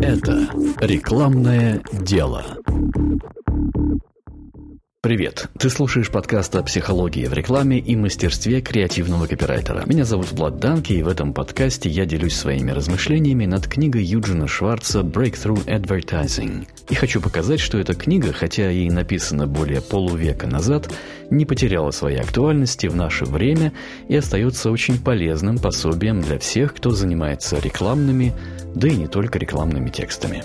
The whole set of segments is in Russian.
Это рекламное дело. Привет! Ты слушаешь подкаст о психологии в рекламе и мастерстве креативного копирайтера. Меня зовут Влад Данки, и в этом подкасте я делюсь своими размышлениями над книгой Юджина Шварца «Breakthrough Advertising». И хочу показать, что эта книга, хотя и написана более полувека назад, не потеряла своей актуальности в наше время и остается очень полезным пособием для всех, кто занимается рекламными, да и не только рекламными текстами.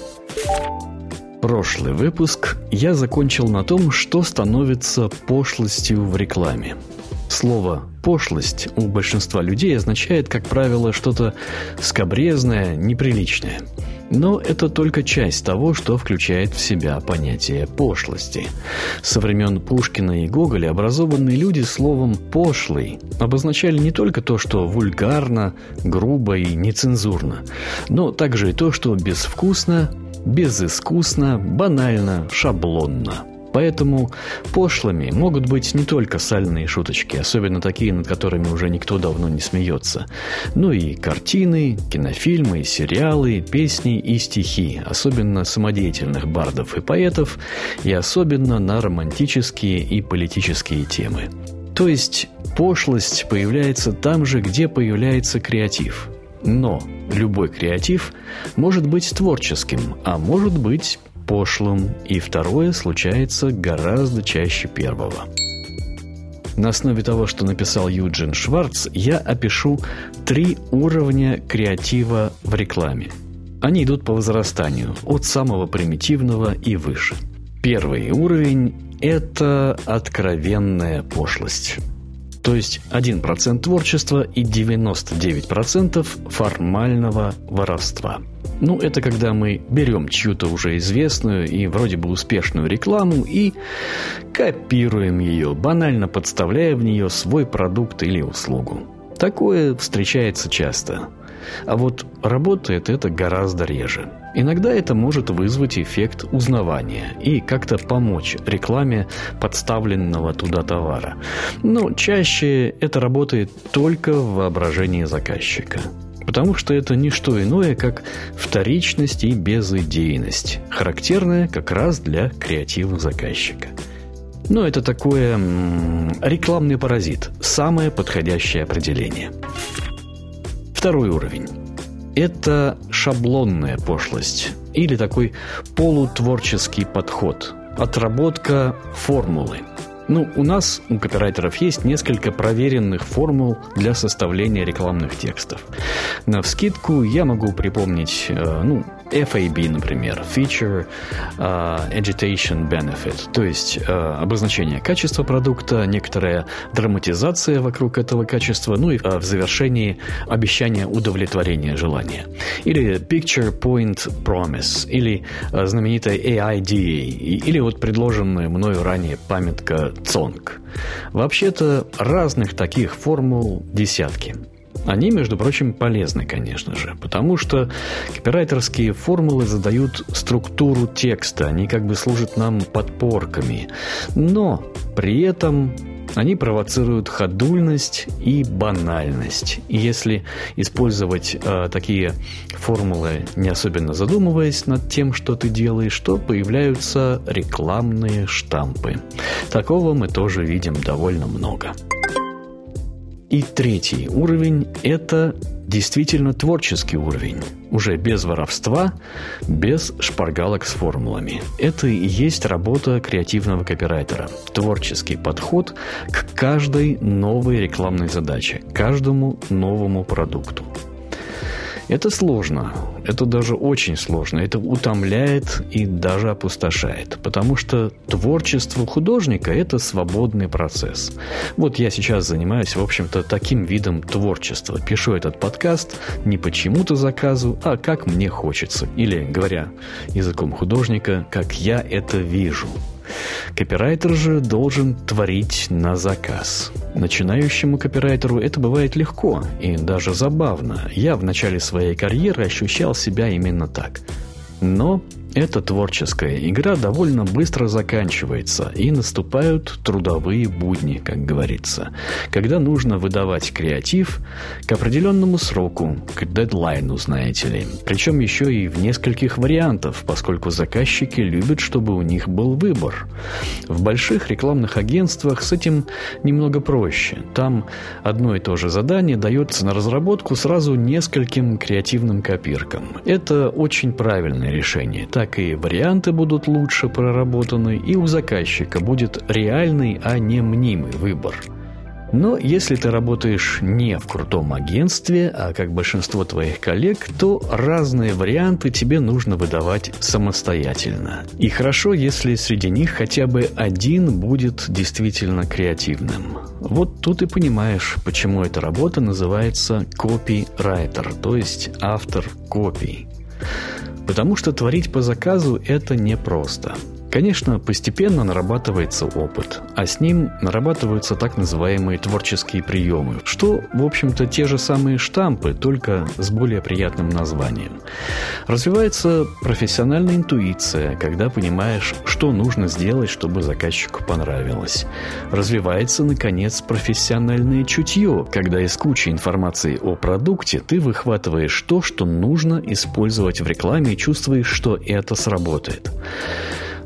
Прошлый выпуск я закончил на том, что становится пошлостью в рекламе. Слово «пошлость» у большинства людей означает, как правило, что-то скобрезное, неприличное. Но это только часть того, что включает в себя понятие пошлости. Со времен Пушкина и Гоголя образованные люди словом «пошлый» обозначали не только то, что вульгарно, грубо и нецензурно, но также и то, что безвкусно, безыскусно, банально, шаблонно. Поэтому пошлыми могут быть не только сальные шуточки, особенно такие, над которыми уже никто давно не смеется, но и картины, кинофильмы, сериалы, песни и стихи, особенно самодеятельных бардов и поэтов, и особенно на романтические и политические темы. То есть пошлость появляется там же, где появляется креатив – но любой креатив может быть творческим, а может быть пошлым, и второе случается гораздо чаще первого. На основе того, что написал Юджин Шварц, я опишу три уровня креатива в рекламе. Они идут по возрастанию, от самого примитивного и выше. Первый уровень – это откровенная пошлость. То есть 1% творчества и 99% формального воровства. Ну, это когда мы берем чью-то уже известную и вроде бы успешную рекламу и копируем ее, банально подставляя в нее свой продукт или услугу. Такое встречается часто. А вот работает это гораздо реже. Иногда это может вызвать эффект узнавания и как-то помочь рекламе подставленного туда товара. Но чаще это работает только в воображении заказчика. Потому что это не что иное, как вторичность и безыдейность, характерная как раз для креатива заказчика. Но это такое рекламный паразит, самое подходящее определение. Второй уровень. Это шаблонная пошлость или такой полутворческий подход, отработка формулы. Ну, у нас, у копирайтеров, есть несколько проверенных формул для составления рекламных текстов. На вскидку я могу припомнить, э, ну, FAB, например, Feature uh, Agitation Benefit, то есть uh, обозначение качества продукта, некоторая драматизация вокруг этого качества, ну и uh, в завершении обещание удовлетворения желания. Или Picture Point Promise, или uh, знаменитая AIDA, или вот предложенная мною ранее памятка CONG. Вообще-то разных таких формул десятки. Они, между прочим, полезны, конечно же, потому что копирайтерские формулы задают структуру текста, они как бы служат нам подпорками. Но при этом они провоцируют ходульность и банальность. И если использовать э, такие формулы, не особенно задумываясь над тем, что ты делаешь, то появляются рекламные штампы. Такого мы тоже видим довольно много. И третий уровень – это действительно творческий уровень. Уже без воровства, без шпаргалок с формулами. Это и есть работа креативного копирайтера. Творческий подход к каждой новой рекламной задаче, каждому новому продукту. Это сложно, это даже очень сложно, это утомляет и даже опустошает, потому что творчество художника – это свободный процесс. Вот я сейчас занимаюсь, в общем-то, таким видом творчества. Пишу этот подкаст не почему-то заказу, а как мне хочется. Или, говоря языком художника, как я это вижу – Копирайтер же должен творить на заказ. Начинающему копирайтеру это бывает легко и даже забавно. Я в начале своей карьеры ощущал себя именно так. Но эта творческая игра довольно быстро заканчивается, и наступают трудовые будни, как говорится, когда нужно выдавать креатив к определенному сроку, к дедлайну, знаете ли. Причем еще и в нескольких вариантов, поскольку заказчики любят, чтобы у них был выбор. В больших рекламных агентствах с этим немного проще. Там одно и то же задание дается на разработку сразу нескольким креативным копиркам. Это очень правильное решение. Так и варианты будут лучше проработаны, и у заказчика будет реальный, а не мнимый выбор. Но если ты работаешь не в крутом агентстве, а как большинство твоих коллег, то разные варианты тебе нужно выдавать самостоятельно. И хорошо, если среди них хотя бы один будет действительно креативным. Вот тут и понимаешь, почему эта работа называется копирайтер, то есть автор копий. Потому что творить по заказу это непросто. Конечно, постепенно нарабатывается опыт, а с ним нарабатываются так называемые творческие приемы, что, в общем-то, те же самые штампы, только с более приятным названием. Развивается профессиональная интуиция, когда понимаешь, что нужно сделать, чтобы заказчику понравилось. Развивается, наконец, профессиональное чутье, когда из кучи информации о продукте ты выхватываешь то, что нужно использовать в рекламе и чувствуешь, что это сработает.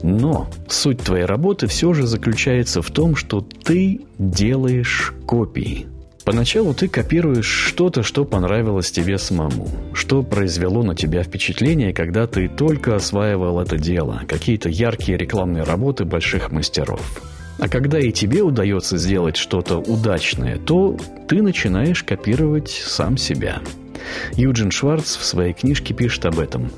Но суть твоей работы все же заключается в том, что ты делаешь копии. Поначалу ты копируешь что-то, что понравилось тебе самому, что произвело на тебя впечатление, когда ты только осваивал это дело, какие-то яркие рекламные работы больших мастеров. А когда и тебе удается сделать что-то удачное, то ты начинаешь копировать сам себя – Юджин Шварц в своей книжке пишет об этом.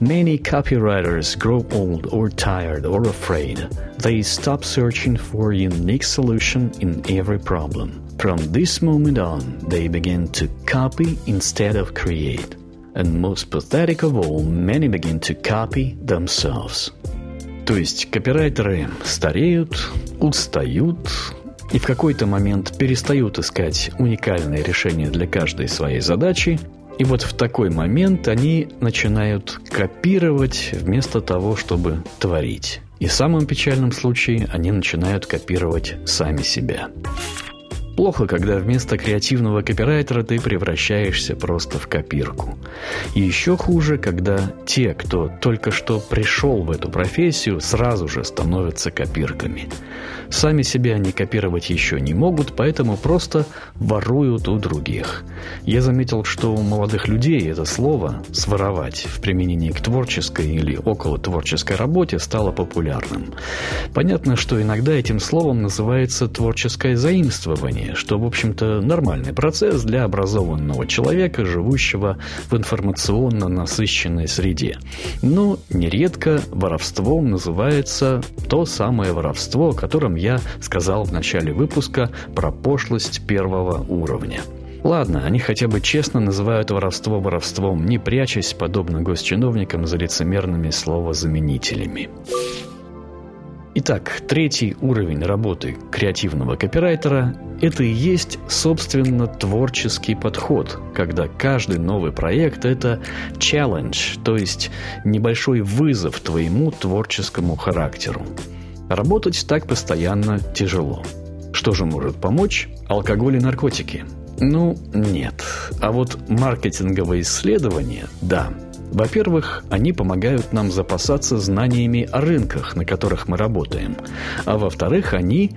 Many copywriters grow old or tired or afraid. They stop searching for a unique solution in every problem. From this moment on, they begin to copy instead of create. And most pathetic of all, many begin to copy themselves. То есть копирайтеры стареют, устают, и в какой-то момент перестают искать уникальное решение для каждой своей задачи, и вот в такой момент они начинают копировать вместо того, чтобы творить. И в самом печальном случае они начинают копировать сами себя. Плохо, когда вместо креативного копирайтера ты превращаешься просто в копирку. И еще хуже, когда те, кто только что пришел в эту профессию, сразу же становятся копирками. Сами себя они копировать еще не могут, поэтому просто воруют у других. Я заметил, что у молодых людей это слово «своровать» в применении к творческой или около творческой работе стало популярным. Понятно, что иногда этим словом называется творческое заимствование, что, в общем-то, нормальный процесс для образованного человека, живущего в информационно насыщенной среде. Но нередко воровством называется то самое воровство, о котором я сказал в начале выпуска про пошлость первого уровня. Ладно, они хотя бы честно называют воровство воровством, не прячась, подобно госчиновникам, за лицемерными словозаменителями. Итак, третий уровень работы креативного копирайтера – это и есть, собственно, творческий подход, когда каждый новый проект – это challenge, то есть небольшой вызов твоему творческому характеру. Работать так постоянно тяжело. Что же может помочь? Алкоголь и наркотики? Ну, нет. А вот маркетинговые исследования – да. Во-первых, они помогают нам запасаться знаниями о рынках, на которых мы работаем. А во-вторых, они...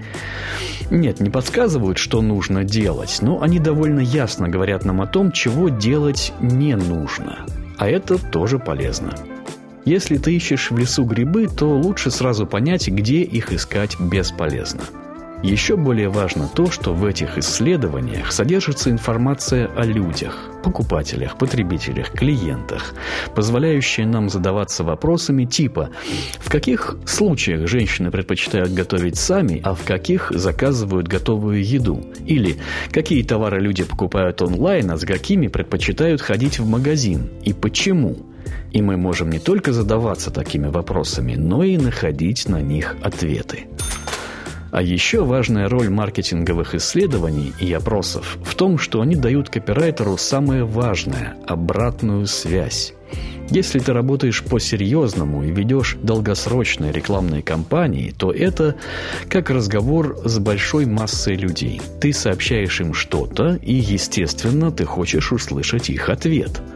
Нет, не подсказывают, что нужно делать, но они довольно ясно говорят нам о том, чего делать не нужно. А это тоже полезно. Если ты ищешь в лесу грибы, то лучше сразу понять, где их искать бесполезно. Еще более важно то, что в этих исследованиях содержится информация о людях, покупателях, потребителях, клиентах, позволяющая нам задаваться вопросами типа «В каких случаях женщины предпочитают готовить сами, а в каких заказывают готовую еду?» или «Какие товары люди покупают онлайн, а с какими предпочитают ходить в магазин и почему?» И мы можем не только задаваться такими вопросами, но и находить на них ответы. А еще важная роль маркетинговых исследований и опросов в том, что они дают копирайтеру самое важное – обратную связь. Если ты работаешь по-серьезному и ведешь долгосрочные рекламные кампании, то это как разговор с большой массой людей. Ты сообщаешь им что-то, и, естественно, ты хочешь услышать их ответ –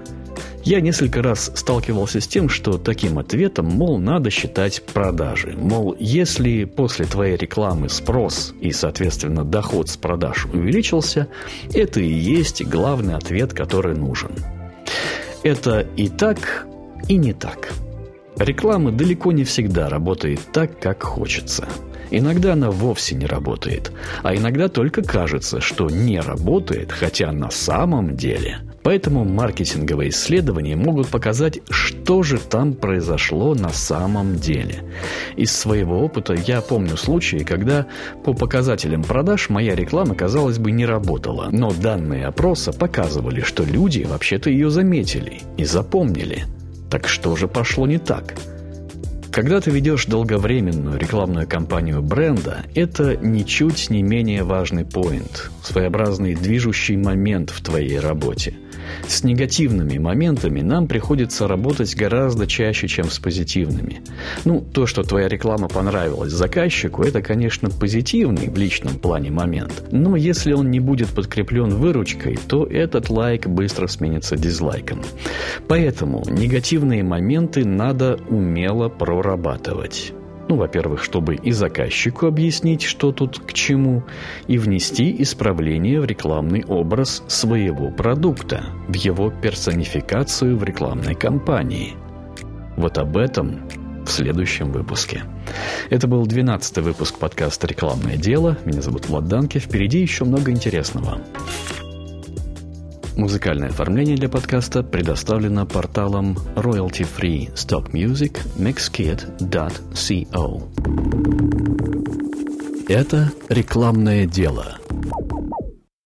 я несколько раз сталкивался с тем, что таким ответом, мол, надо считать продажи. Мол, если после твоей рекламы спрос и, соответственно, доход с продаж увеличился, это и есть главный ответ, который нужен. Это и так, и не так. Реклама далеко не всегда работает так, как хочется. Иногда она вовсе не работает, а иногда только кажется, что не работает, хотя на самом деле Поэтому маркетинговые исследования могут показать, что же там произошло на самом деле. Из своего опыта я помню случаи, когда по показателям продаж моя реклама, казалось бы, не работала. Но данные опроса показывали, что люди вообще-то ее заметили и запомнили. Так что же пошло не так? Когда ты ведешь долговременную рекламную кампанию бренда, это ничуть не менее важный поинт, своеобразный движущий момент в твоей работе – с негативными моментами нам приходится работать гораздо чаще, чем с позитивными. Ну, то, что твоя реклама понравилась заказчику, это, конечно, позитивный в личном плане момент. Но если он не будет подкреплен выручкой, то этот лайк быстро сменится дизлайком. Поэтому негативные моменты надо умело прорабатывать. Ну, во-первых, чтобы и заказчику объяснить, что тут к чему, и внести исправление в рекламный образ своего продукта, в его персонификацию в рекламной кампании. Вот об этом в следующем выпуске. Это был 12 выпуск подкаста «Рекламное дело». Меня зовут Влад Данки. Впереди еще много интересного. Музыкальное оформление для подкаста предоставлено порталом Royalty Free Stock Music mixkit.co. Это рекламное дело –